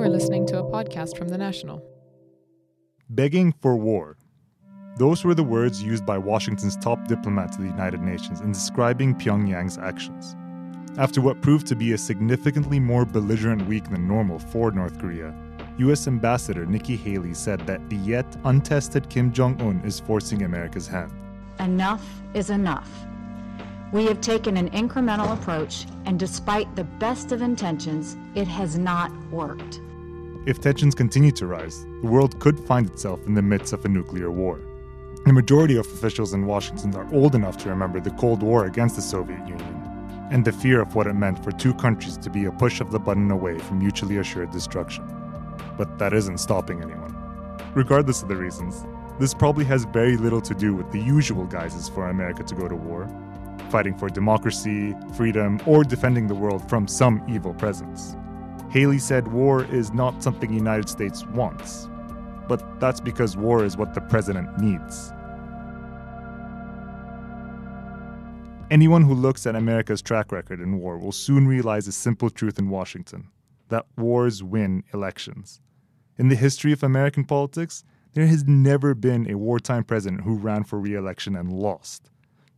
You are listening to a podcast from The National. Begging for war. Those were the words used by Washington's top diplomat to the United Nations in describing Pyongyang's actions. After what proved to be a significantly more belligerent week than normal for North Korea, U.S. Ambassador Nikki Haley said that the yet untested Kim Jong un is forcing America's hand. Enough is enough. We have taken an incremental approach, and despite the best of intentions, it has not worked. If tensions continue to rise, the world could find itself in the midst of a nuclear war. The majority of officials in Washington are old enough to remember the Cold War against the Soviet Union and the fear of what it meant for two countries to be a push of the button away from mutually assured destruction. But that isn't stopping anyone. Regardless of the reasons, this probably has very little to do with the usual guises for America to go to war fighting for democracy, freedom, or defending the world from some evil presence. Haley said war is not something the United States wants, but that's because war is what the president needs. Anyone who looks at America's track record in war will soon realize a simple truth in Washington that wars win elections. In the history of American politics, there has never been a wartime president who ran for re election and lost.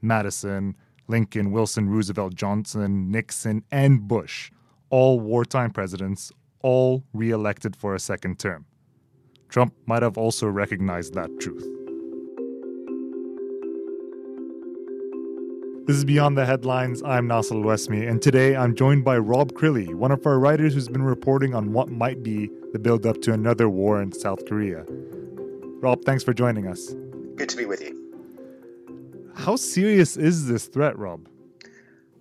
Madison, Lincoln, Wilson, Roosevelt, Johnson, Nixon, and Bush, all wartime presidents, all re elected for a second term. Trump might have also recognized that truth. This is Beyond the Headlines. I'm Nasser Wesmi, and today I'm joined by Rob Crilly, one of our writers who's been reporting on what might be the build up to another war in South Korea. Rob, thanks for joining us. Good to be with you. How serious is this threat, Rob?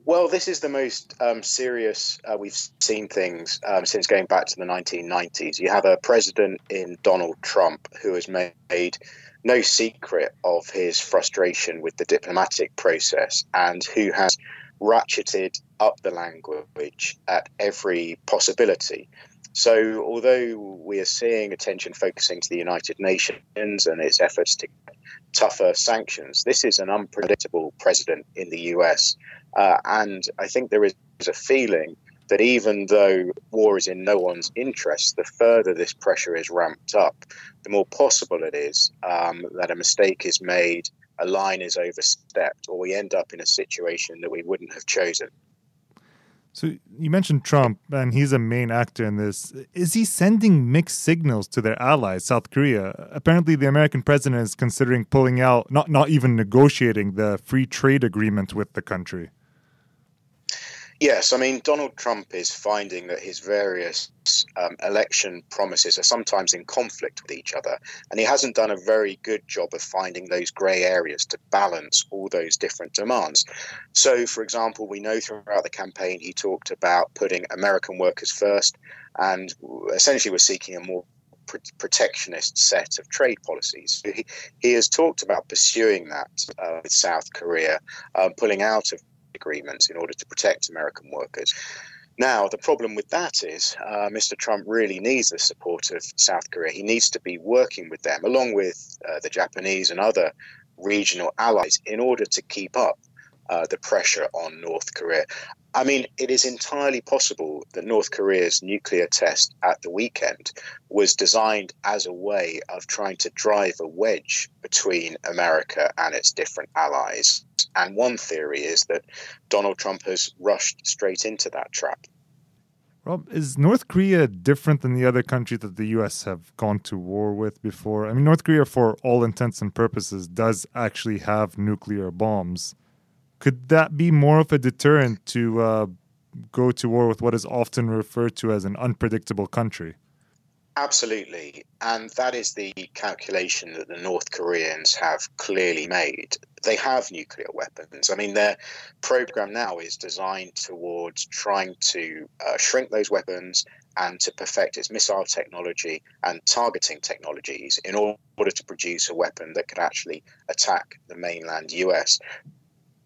Well, this is the most um, serious uh, we've seen things um, since going back to the 1990s. You have a president in Donald Trump who has made no secret of his frustration with the diplomatic process and who has ratcheted up the language at every possibility. So, although we are seeing attention focusing to the United Nations and its efforts to tougher sanctions, this is an unpredictable president in the US. Uh, and I think there is a feeling that even though war is in no one's interest, the further this pressure is ramped up, the more possible it is um, that a mistake is made, a line is overstepped, or we end up in a situation that we wouldn't have chosen. So you mentioned Trump, and he's a main actor in this. Is he sending mixed signals to their allies, South Korea? Apparently, the American president is considering pulling out, not not even negotiating the free trade agreement with the country. Yes, I mean, Donald Trump is finding that his various um, election promises are sometimes in conflict with each other, and he hasn't done a very good job of finding those grey areas to balance all those different demands. So, for example, we know throughout the campaign he talked about putting American workers first, and essentially was seeking a more protectionist set of trade policies. He, he, has talked about pursuing that uh, with South Korea, uh, pulling out of agreements in order to protect American workers. Now, the problem with that is uh, Mr. Trump really needs the support of South Korea. He needs to be working with them, along with uh, the Japanese and other regional allies, in order to keep up uh, the pressure on North Korea. I mean, it is entirely possible that North Korea's nuclear test at the weekend was designed as a way of trying to drive a wedge between America and its different allies. And one theory is that Donald Trump has rushed straight into that trap. Rob, is North Korea different than the other countries that the U.S. have gone to war with before? I mean, North Korea, for all intents and purposes, does actually have nuclear bombs. Could that be more of a deterrent to uh, go to war with what is often referred to as an unpredictable country? Absolutely. And that is the calculation that the North Koreans have clearly made. They have nuclear weapons. I mean, their program now is designed towards trying to uh, shrink those weapons and to perfect its missile technology and targeting technologies in order to produce a weapon that could actually attack the mainland US.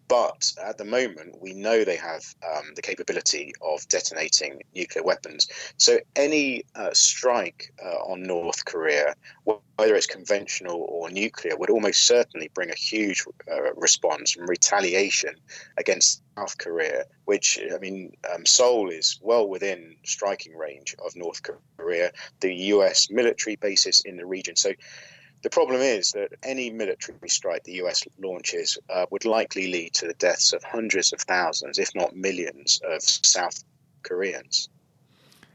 But at the moment, we know they have um, the capability of detonating nuclear weapons. So any uh, strike uh, on North Korea, whether it's conventional or nuclear, would almost certainly bring a huge uh, response and retaliation against South Korea, which, I mean, um, Seoul is well within striking range of North Korea, the US military bases in the region. So the problem is that any military strike the US launches uh, would likely lead to the deaths of hundreds of thousands, if not millions, of South Koreans.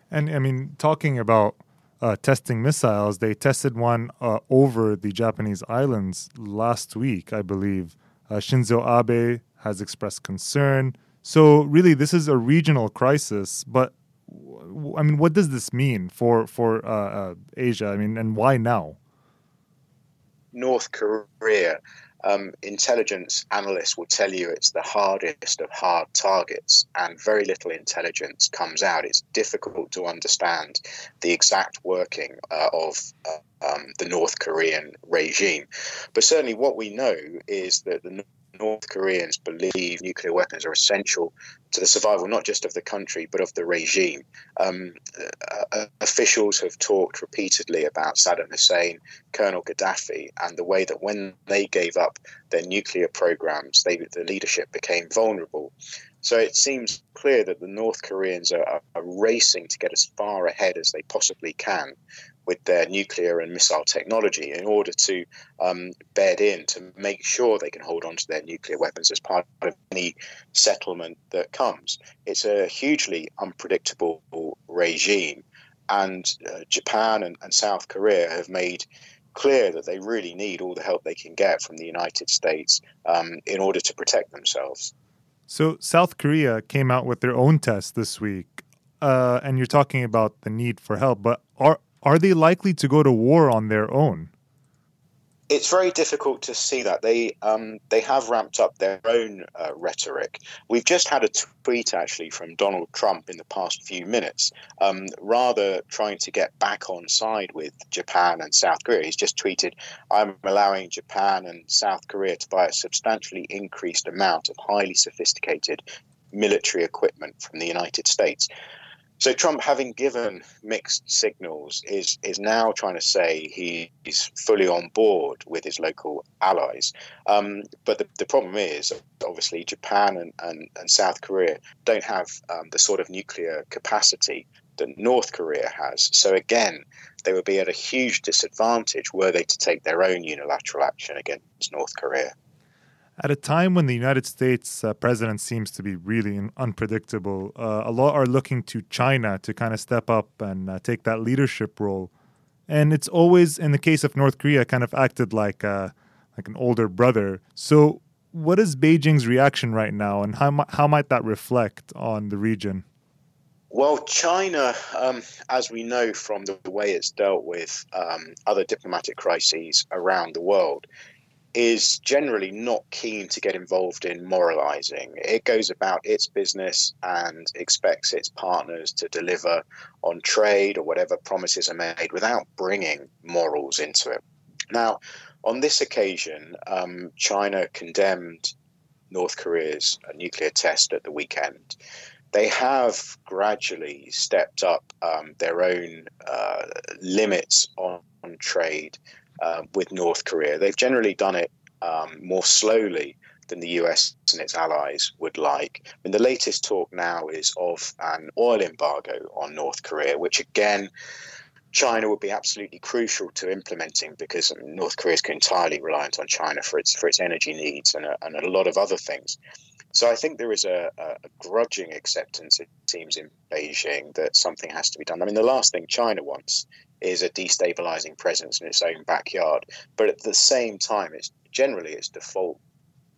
And I mean, talking about uh, testing missiles. They tested one uh, over the Japanese islands last week, I believe. Uh, Shinzo Abe has expressed concern. So, really, this is a regional crisis. But, I mean, what does this mean for, for uh, uh, Asia? I mean, and why now? North Korea um, intelligence analysts will tell you it's the hardest of hard targets, and very little intelligence comes out. It's difficult to understand the exact working uh, of uh, um, the North Korean regime. But certainly, what we know is that the North Koreans believe nuclear weapons are essential to the survival not just of the country but of the regime. Um, uh, uh, officials have talked repeatedly about Saddam Hussein, Colonel Gaddafi, and the way that when they gave up their nuclear programs, they, the leadership became vulnerable. So it seems clear that the North Koreans are, are racing to get as far ahead as they possibly can with their nuclear and missile technology in order to um, bed in to make sure they can hold on to their nuclear weapons as part of any settlement that comes. It's a hugely unpredictable regime, and uh, Japan and, and South Korea have made clear that they really need all the help they can get from the United States um, in order to protect themselves. So, South Korea came out with their own test this week, uh, and you're talking about the need for help. But are are they likely to go to war on their own? It's very difficult to see that they um, they have ramped up their own uh, rhetoric. We've just had a tweet actually from Donald Trump in the past few minutes, um, rather trying to get back on side with Japan and South Korea. He's just tweeted, "I'm allowing Japan and South Korea to buy a substantially increased amount of highly sophisticated military equipment from the United States." So Trump, having given mixed signals, is is now trying to say he's fully on board with his local allies. Um, but the, the problem is, obviously, Japan and, and, and South Korea don't have um, the sort of nuclear capacity that North Korea has. So again, they would be at a huge disadvantage were they to take their own unilateral action against North Korea. At a time when the United States uh, president seems to be really unpredictable, uh, a lot are looking to China to kind of step up and uh, take that leadership role. And it's always, in the case of North Korea, kind of acted like uh, like an older brother. So, what is Beijing's reaction right now, and how how might that reflect on the region? Well, China, um, as we know from the way it's dealt with um, other diplomatic crises around the world, is generally not keen to get involved in moralizing. It goes about its business and expects its partners to deliver on trade or whatever promises are made without bringing morals into it. Now, on this occasion, um, China condemned North Korea's nuclear test at the weekend. They have gradually stepped up um, their own uh, limits on, on trade uh, with North Korea. They've generally done it um, more slowly than the US and its allies would like. I mean, the latest talk now is of an oil embargo on North Korea, which again, China would be absolutely crucial to implementing because North Korea is entirely reliant on China for its for its energy needs and a, and a lot of other things. So I think there is a, a, grudging acceptance, it seems, in Beijing that something has to be done. I mean, the last thing China wants is a destabilizing presence in its own backyard. But at the same time, it's generally its default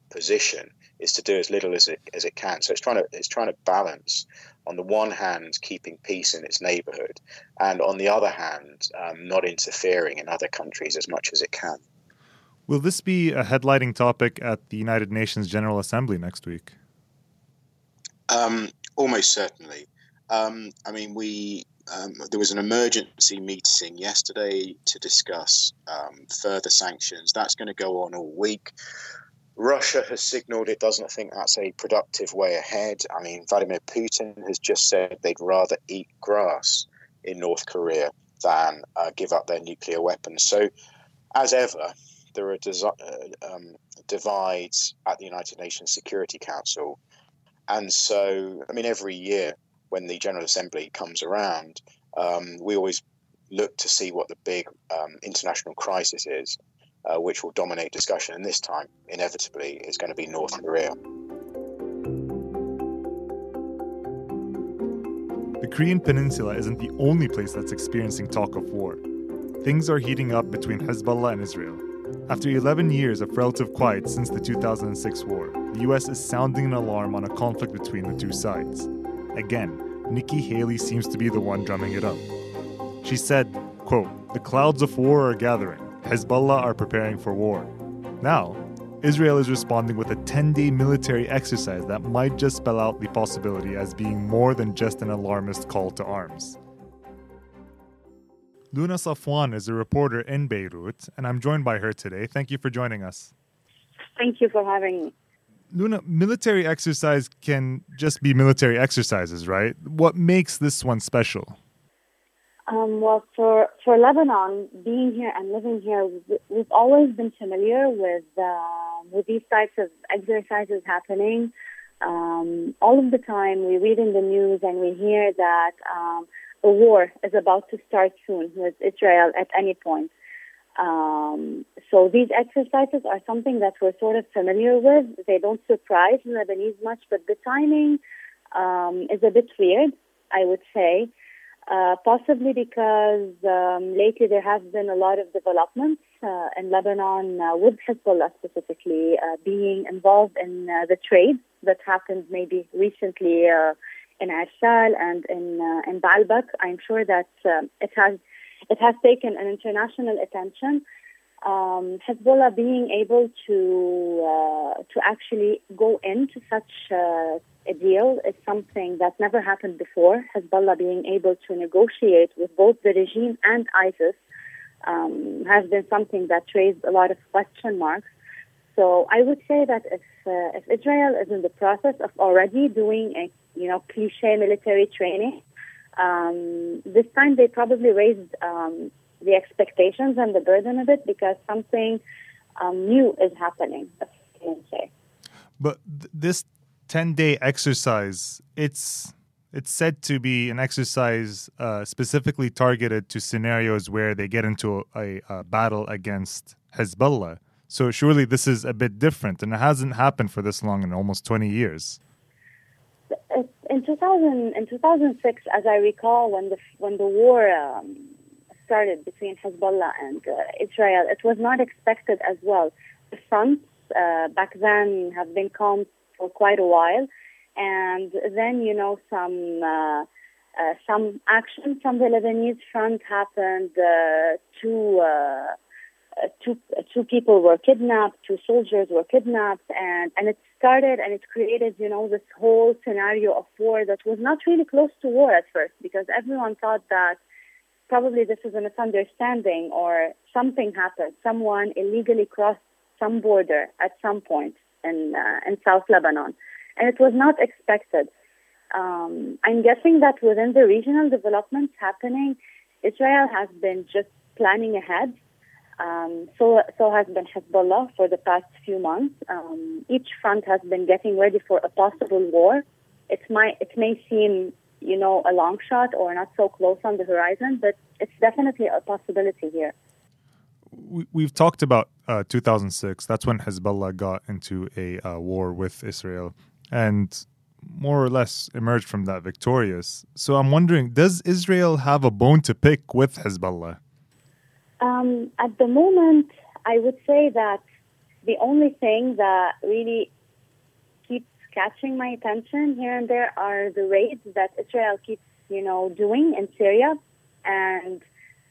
position is to do as little as it as it can. So it's trying to it's trying to balance on the one hand keeping peace in its neighborhood, and on the other hand um, not interfering in other countries as much as it can. Will this be a headlining topic at the United Nations General Assembly next week? Um, almost certainly. Um, I mean, we um, there was an emergency meeting yesterday to discuss um, further sanctions. That's going to go on all week. Russia has signaled it doesn't think that's a productive way ahead. I mean, Vladimir Putin has just said they'd rather eat grass in North Korea than uh, give up their nuclear weapons. So as ever, there are desi- uh, um, divides at the United Nations Security Council. And so, I mean, every year when the General Assembly comes around, um, we always look to see what the big um, international crisis is, uh, which will dominate discussion. And this time, inevitably, is going to be North Korea. The Korean Peninsula isn't the only place that's experiencing talk of war. Things are heating up between Hezbollah and Israel. After 11 years of relative quiet since the 2006 war, the US is sounding an alarm on a conflict between the two sides. Again, Nikki Haley seems to be the one drumming it up. She said, quote, The clouds of war are gathering. Hezbollah are preparing for war. Now, Israel is responding with a 10 day military exercise that might just spell out the possibility as being more than just an alarmist call to arms. Luna Safwan is a reporter in Beirut, and I'm joined by her today. Thank you for joining us. Thank you for having me. Luna, military exercise can just be military exercises, right? What makes this one special? Um, well, for for Lebanon, being here and living here, we've always been familiar with uh, with these types of exercises happening. Um, all of the time, we read in the news and we hear that um, a war is about to start soon with Israel at any point. Um, so these exercises are something that we're sort of familiar with. They don't surprise Lebanese much, but the timing um, is a bit weird, I would say. Uh, possibly because um, lately there have been a lot of developments uh, in Lebanon uh, with Hezbollah specifically uh, being involved in uh, the trade that happened maybe recently uh, in Arsal and in in Baalbek. I'm sure that it has it has taken an international attention. Um, Hezbollah being able to to actually go into such a deal is something that never happened before. Hezbollah being able to negotiate with both the regime and ISIS um, has been something that raised a lot of question marks. So I would say that if uh, if Israel is in the process of already doing a you know cliche military training, um, this time they probably raised um, the expectations and the burden a bit because something um, new is happening. But th- this 10 day exercise, it's it's said to be an exercise uh, specifically targeted to scenarios where they get into a, a, battle against Hezbollah. So surely this is a bit different, and it hasn't happened for this long in almost 20 years. In 2000, in 2006, as I recall, when the when the war um, started between Hezbollah and uh, Israel, it was not expected as well. The fronts uh, back then have been calm for quite a while, and then you know some uh, uh, some action from the Lebanese front happened. Uh, two uh, uh, two two people were kidnapped, two soldiers were kidnapped, and and it started and it created you know this whole scenario of war that was not really close to war at first because everyone thought that probably this is a misunderstanding or something happened. Someone illegally crossed some border at some point in uh, in South Lebanon, and it was not expected. Um, I'm guessing that within the regional developments happening, Israel has been just planning ahead. Um, so, so has been Hezbollah for the past few months. Um, each front has been getting ready for a possible war. It might, it may seem, you know, a long shot or not so close on the horizon, but it's definitely a possibility here we, have talked about uh, 2006. That's when Hezbollah got into a uh, war with Israel and more or less emerged from that victorious. So I'm wondering, does Israel have a bone to pick with Hezbollah? Um, at the moment, I would say that the only thing that really keeps catching my attention here and there are the raids that Israel keeps, you know, doing in Syria, and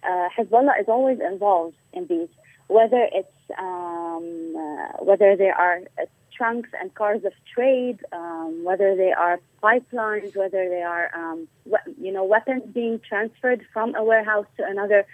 uh, Hezbollah is always involved in these, whether it's um, uh, whether they are uh, trunks and cars of trade, um, whether they are pipelines, whether they are um, we- you know weapons being transferred from a warehouse to another.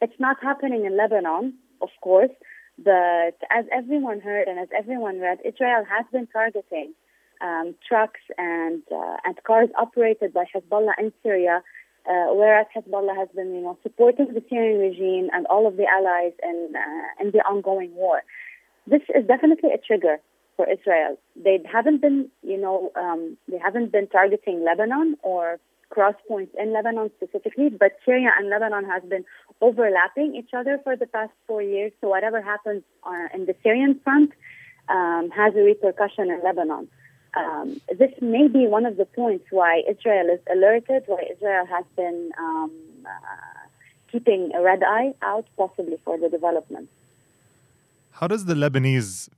It's not happening in Lebanon, of course, but as everyone heard and as everyone read, Israel has been targeting um, trucks and uh, and cars operated by Hezbollah in Syria uh, whereas Hezbollah has been, you know, supporting the Syrian regime and all of the allies in uh, in the ongoing war. This is definitely a trigger for Israel. They haven't been, you know, um, they haven't been targeting Lebanon or cross points in Lebanon specifically, but Syria and Lebanon has been overlapping each other for the past four years. So whatever happens uh, in the Syrian front um, has a repercussion in Lebanon. Um, this may be one of the points why Israel is alerted, why Israel has been um, uh, keeping a red eye out, possibly for the development. How does the Lebanese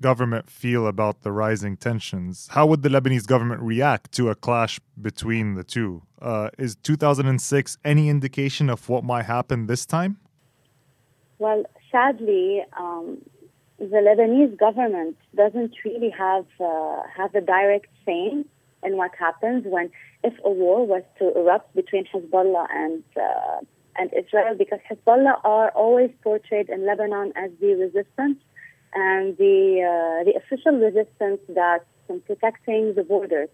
government feel about the rising tensions? How would the Lebanese government react to a clash between the two? Uh, is 2006 any indication of what might happen this time? Well, sadly, um, the Lebanese government doesn't really have uh, have a direct say in what happens when if a war was to erupt between Hezbollah and uh, and Israel, because Hezbollah are always portrayed in Lebanon as the resistance and the uh, the official resistance that's protecting the borders.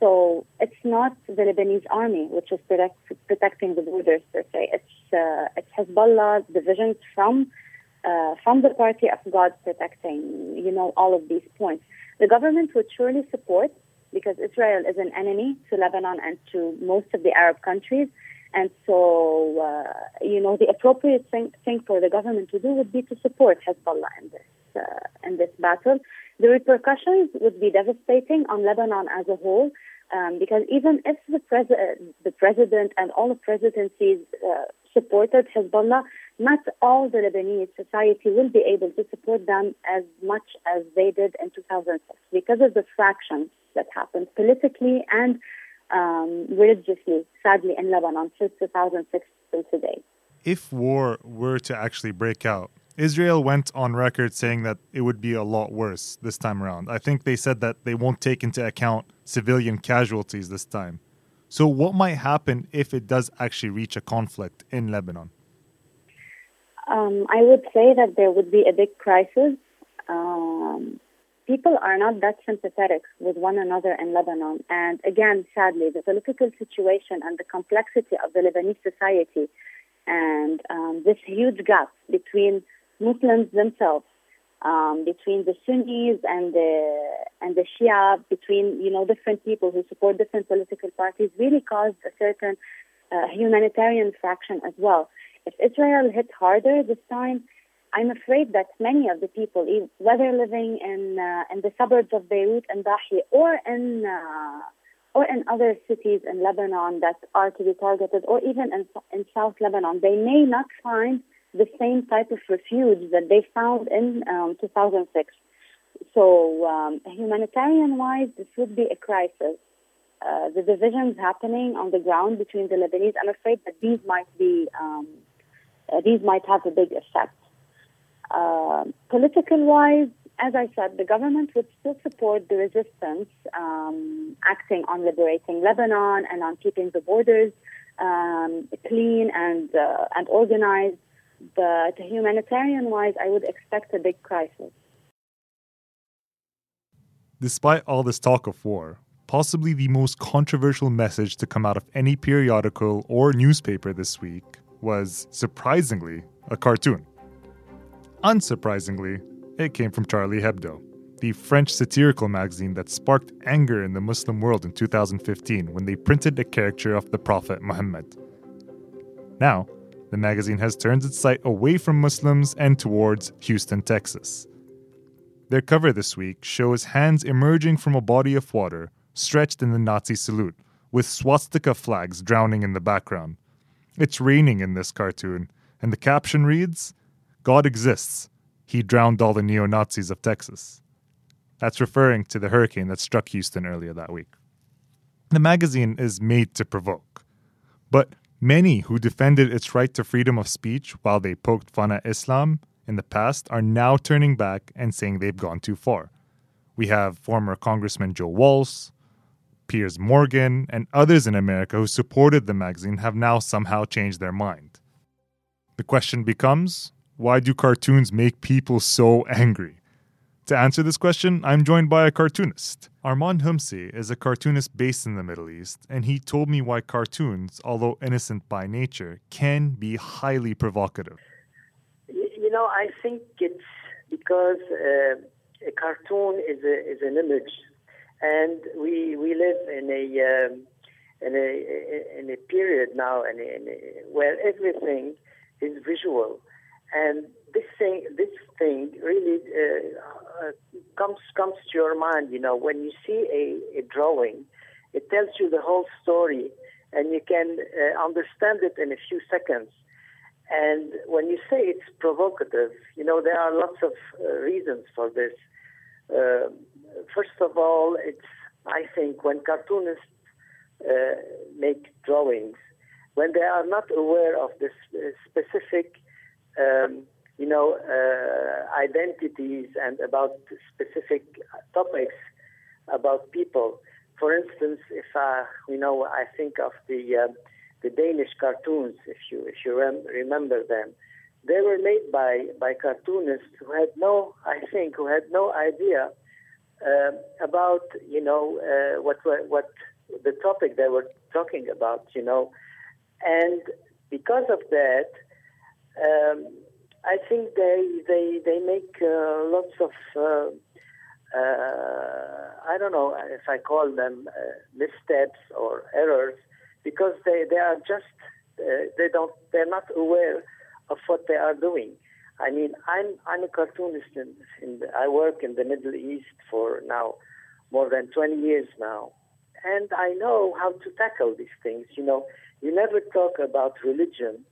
So it's not the Lebanese army which is protect, protecting the borders per se. It's uh, it's Hezbollah divisions from uh, from the Party of God protecting you know all of these points. The government would surely support because Israel is an enemy to Lebanon and to most of the Arab countries. And so, uh, you know, the appropriate thing, thing for the government to do would be to support Hezbollah in this in this battle. The repercussions would be devastating on Lebanon as a whole, um, because even if the, pres- the president and all the presidencies uh, supported Hezbollah, not all the Lebanese society will be able to support them as much as they did in 2006 because of the fractions that happened politically and um, religiously, sadly, in Lebanon since 2006 till today. If war were to actually break out, Israel went on record saying that it would be a lot worse this time around. I think they said that they won't take into account civilian casualties this time. So, what might happen if it does actually reach a conflict in Lebanon? Um, I would say that there would be a big crisis. Um, people are not that sympathetic with one another in Lebanon. And again, sadly, the political situation and the complexity of the Lebanese society and um, this huge gap between Muslims themselves, um, between the Sunnis and the and the Shia, between you know different people who support different political parties, really caused a certain uh, humanitarian fraction as well. If Israel hit harder this time, I'm afraid that many of the people, whether living in uh, in the suburbs of Beirut and Dahi or in uh, or in other cities in Lebanon that are to be targeted, or even in, in South Lebanon, they may not find the same type of refuge that they found in um, 2006. So, um, humanitarian wise, this would be a crisis. Uh, the divisions happening on the ground between the Lebanese, I'm afraid that these might be um, uh, these might have a big effect. Uh, political wise, as I said, the government would still support the resistance um, acting on liberating Lebanon and on keeping the borders um, clean and uh, and organized. But humanitarian wise, I would expect a big crisis. Despite all this talk of war, possibly the most controversial message to come out of any periodical or newspaper this week was, surprisingly, a cartoon. Unsurprisingly, it came from Charlie Hebdo, the French satirical magazine that sparked anger in the Muslim world in 2015 when they printed a caricature of the Prophet Muhammad. Now, the magazine has turned its sight away from Muslims and towards Houston, Texas. Their cover this week shows hands emerging from a body of water stretched in the Nazi salute, with swastika flags drowning in the background. It's raining in this cartoon, and the caption reads God exists. He drowned all the neo Nazis of Texas. That's referring to the hurricane that struck Houston earlier that week. The magazine is made to provoke, but Many who defended its right to freedom of speech while they poked fun at Islam in the past are now turning back and saying they've gone too far. We have former Congressman Joe Walsh, Piers Morgan, and others in America who supported the magazine have now somehow changed their mind. The question becomes why do cartoons make people so angry? To answer this question, I'm joined by a cartoonist. Armand Homsi is a cartoonist based in the Middle East, and he told me why cartoons, although innocent by nature, can be highly provocative. You know, I think it's because uh, a cartoon is, a, is an image, and we, we live in a, um, in, a, in a period now in a, in a, where everything is visual. And this thing, this thing really uh, uh, comes comes to your mind. You know, when you see a, a drawing, it tells you the whole story, and you can uh, understand it in a few seconds. And when you say it's provocative, you know there are lots of uh, reasons for this. Uh, first of all, it's I think when cartoonists uh, make drawings, when they are not aware of the specific um, you know, uh, identities and about specific topics about people. For instance, if uh, you know, I think of the uh, the Danish cartoons, if you if you rem- remember them, they were made by by cartoonists who had no, I think, who had no idea uh, about you know uh, what what the topic they were talking about, you know, and because of that. Um, I think they they they make uh, lots of uh, uh, I don't know if I call them uh, missteps or errors because they they are just uh, they don't they're not aware of what they are doing. I mean, I'm I'm a cartoonist in I work in the Middle East for now more than 20 years now, and I know how to tackle these things. You know, you never talk about religion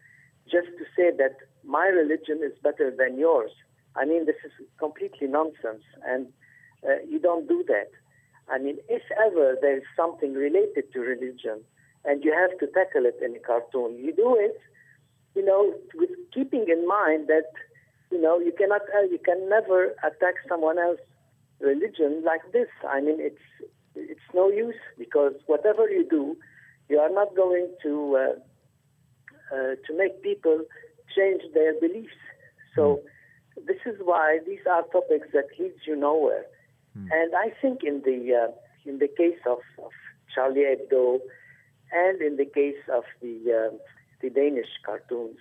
just to say that my religion is better than yours. I mean, this is completely nonsense, and uh, you don't do that. I mean, if ever there is something related to religion and you have to tackle it in a cartoon, you do it, you know, with keeping in mind that, you know, you cannot, uh, you can never attack someone else's religion like this. I mean, it's it's no use because whatever you do, you are not going to uh, uh, to make people change their beliefs. So mm. this is why these are topics that leads you nowhere. Mm. And I think in the uh, in the case of, of, Charlie Hebdo and in the case of the uh, the Danish cartoons,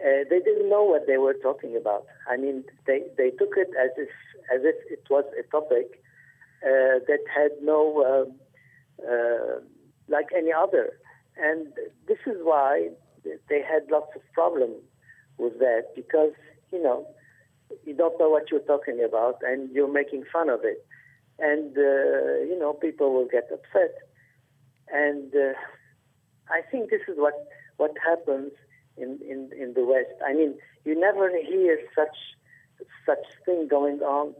uh, they didn't know what they were talking about. I mean, they, they took it as if as if it was a topic uh, that had no uh, uh, like any other. And this is why they had lots of problems with that because, you know, you don't know what you're talking about and you're making fun of it. And, uh, you know, people will get upset. And uh, I think this is what, what happens in, in, in the West. I mean, you never hear such such thing going on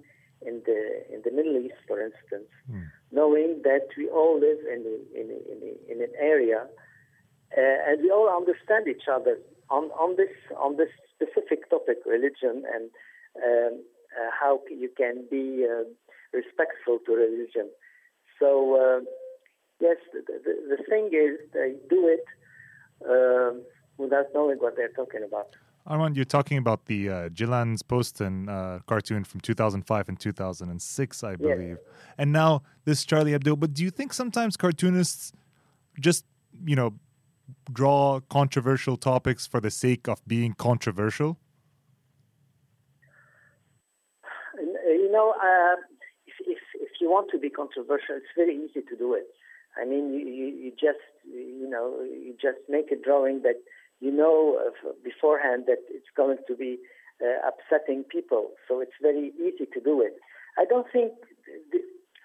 in the in the Middle East, for instance, mm. knowing that we all live in a, in, a, in, a, in an area uh, and we all understand each other on, on this on this specific topic, religion, and um, uh, how you can be uh, respectful to religion. So uh, yes, the, the, the, thing is they do it um, without knowing what they're talking about. Armand, you're talking about the uh, Jyllands-Posten uh, cartoon from 2005 and 2006, I believe, yes. and now this Charlie Hebdo. But do you think sometimes cartoonists just, you know, draw controversial topics for the sake of being controversial? You know, uh, if, if, if you want to be controversial, it's very easy to do it. I mean, you, you, you just you know you just make a drawing that you know beforehand that it's going to be uh, upsetting people, so it's very easy to do it. I don't think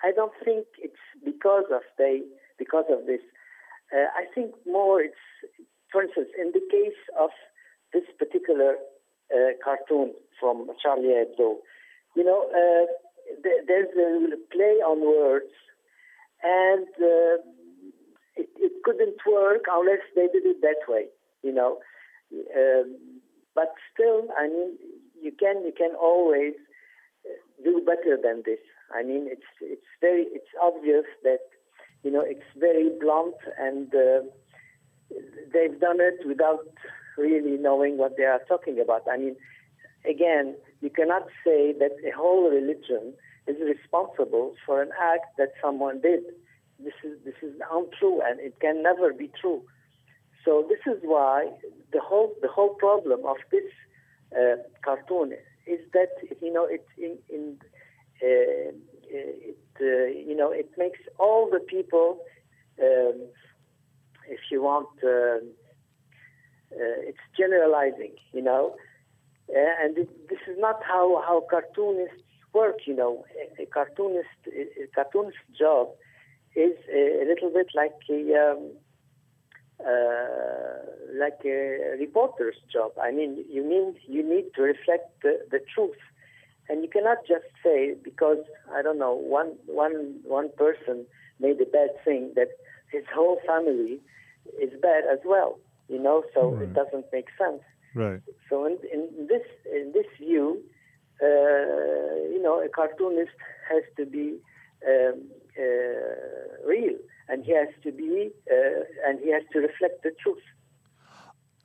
I don't think it's because of they because of this uh, I think more it's, for instance, in the case of this particular uh, cartoon from Charlie Hebdo, you know, uh, th- there's a play on words, and uh, it, it, couldn't work unless they did it that way, you know. Um, but still, I mean, you can you can always do better than this. I mean, it's it's very it's obvious that you know, it's very blunt and uh, they've done it without really knowing what they are talking about. I mean, again, you cannot say that a whole religion is responsible for an act that someone did. This is this is untrue, and it can never be true. So this is why the whole the whole problem of this uh, cartoon is that you know it in, in uh, it uh, you know it makes all the people, um, if you want, uh, uh, it's generalizing, you know, uh, and it, this is not how how cartoonists work. You know, a, cartoonist a cartoonist job is a, a little bit like a um, uh, like a reporter's job. I mean, you mean you need to reflect the, the truth, and you cannot just say because I don't know one one one person made a bad thing that his whole family is bad as well. You know, so right. it doesn't make sense. Right. So in, in this in this view, uh, you know, a cartoonist has to be um, uh, real and he has to be uh, and he has to reflect the truth.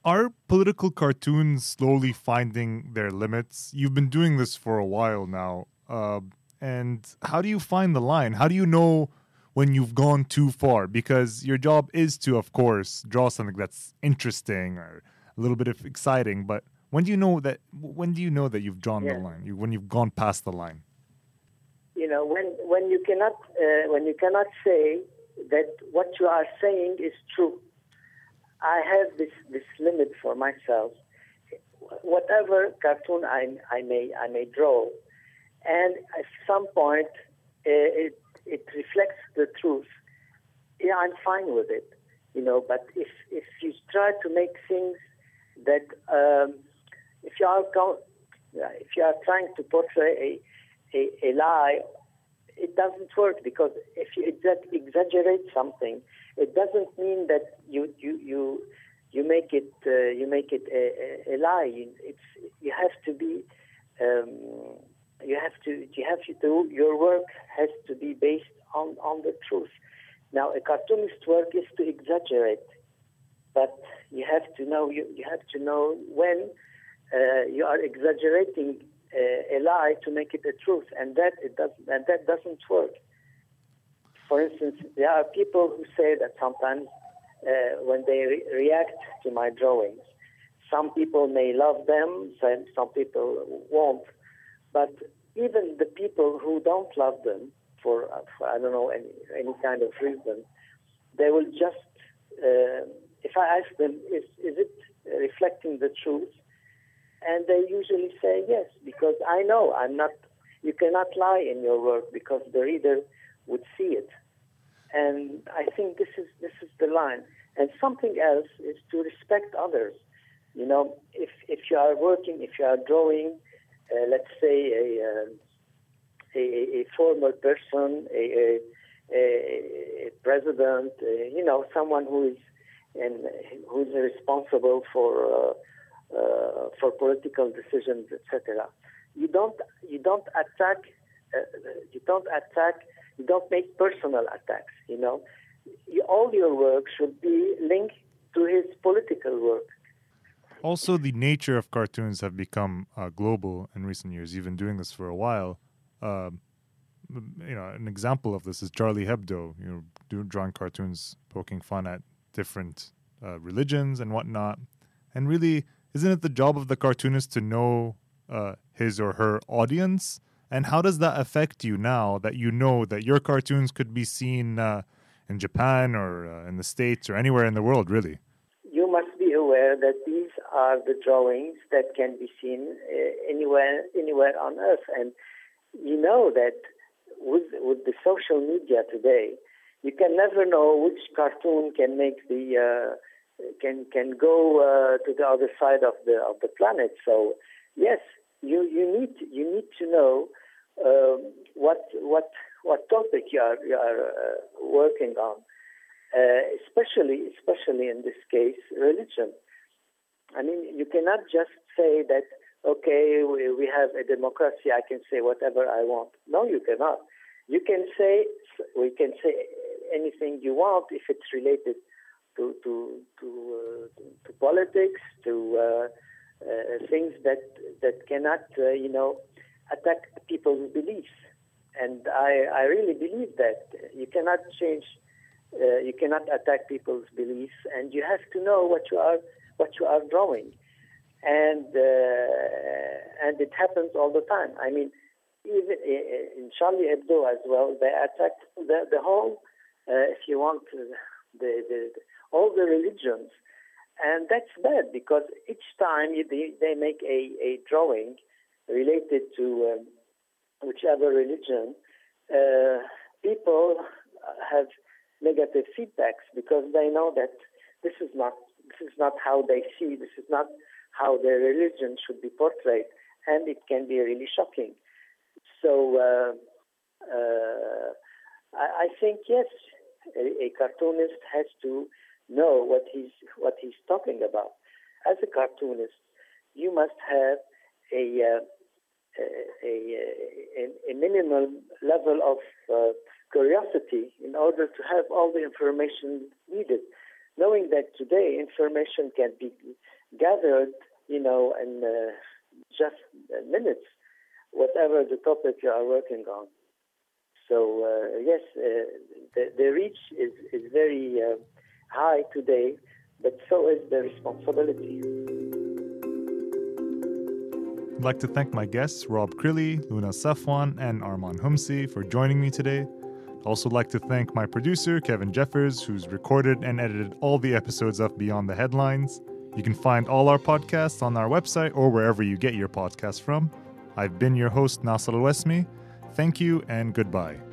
Are political cartoons slowly finding their limits? You've been doing this for a while now, uh, and how do you find the line? How do you know when you've gone too far? Because your job is to, of course, draw something that's interesting or a little bit of exciting, but when do you know that? When do you know that you've drawn yeah. the line? You, when you've gone past the line? You know, when when you cannot uh, when you cannot say that what you are saying is true. I have this, this limit for myself. Whatever cartoon I, I may I may draw, and at some point uh, it it reflects the truth. Yeah, I'm fine with it, you know. But if if you try to make things that um, if you are if you are trying to portray a, a, a lie it doesn't work because if you exaggerate something, it doesn't mean that you you you you make it uh, you make it a, a, a, lie. It's you have to be um, you have to you have to do your work has to be based on on the truth. Now, a cartoonist work is to exaggerate, but you have to know you, you have to know when uh, you are exaggerating a, a lie to make it a truth, and that it does and that doesn't work. For instance, there are people who say that sometimes uh, when they re- react to my drawings, some people may love them, some, some people won't. But even the people who don't love them, for, for I don't know any any kind of reason, they will just. Uh, if I ask them, is is it reflecting the truth? And they usually say yes, because I know I'm not, you cannot lie in your work because the reader would see it. And I think this is, this is the line. And something else is to respect others. You know, if, if you are working, if you are drawing, uh, let's say a, uh, a, a, former person, a, a, a president, uh, you know, someone who is and who's responsible for uh, uh, for political decisions, etc. You don't you don't attack uh, you don't attack you don't make personal attacks. You know, you, all your work should be linked to his political work. Also, the nature of cartoons have become uh, global in recent years. You've been doing this for a while. Um, you know, an example of this is Charlie Hebdo. You know, drawing cartoons poking fun at different uh, religions and whatnot, and really isn't it the job of the cartoonist to know uh, his or her audience? And how does that affect you now that you know that your cartoons could be seen uh, in Japan or uh, in the States or anywhere in the world, really? You must be aware that these are the drawings that can be seen uh, anywhere, anywhere on Earth. And you know that with, with the social media today, you can never know which cartoon can make the uh, can can go uh, to the other side of the of the planet. So yes, you you need you need to know um, what what what topic you are you are uh, working on, uh, especially especially in this case religion. I mean, you cannot just say that okay we, we have a democracy. I can say whatever I want. No, you cannot. You can say we can say anything you want if it's related to to to, uh, to politics, to uh, uh, things that that cannot, you know, attack people's beliefs. And I, I really believe that you cannot change, uh, you cannot attack people's beliefs, and you have to know what you are what you are drawing. And uh, and it happens all the time. I mean, even in Charlie Hebdo as well, they attacked the the whole, uh, if you want, the, the all the religions and that's bad because each time they, they make a, a drawing related to um, whichever religion, uh, people have negative feedbacks because they know that this is not this is not how they see, this is not how their religion should be portrayed, and it can be really shocking. So uh, uh, I, I, think yes, a, a cartoonist has to know what he's what he's talking about. As a cartoonist, you must have a uh, a, a, a, minimal level of uh, curiosity in order to have all the information needed. Knowing that today information can be gathered, you know, in uh, just minutes, whatever the topic you are working on. So uh, yes, uh, the, the reach is is very uh, high today, but so is the responsibility. I'd like to thank my guests, Rob Crilly, Luna Safwan, and Armand Homsi, for joining me today. I'd also like to thank my producer, Kevin Jeffers, who's recorded and edited all the episodes of Beyond the Headlines. You can find all our podcasts on our website or wherever you get your podcasts from. I've been your host, Nasser Al Thank you and goodbye.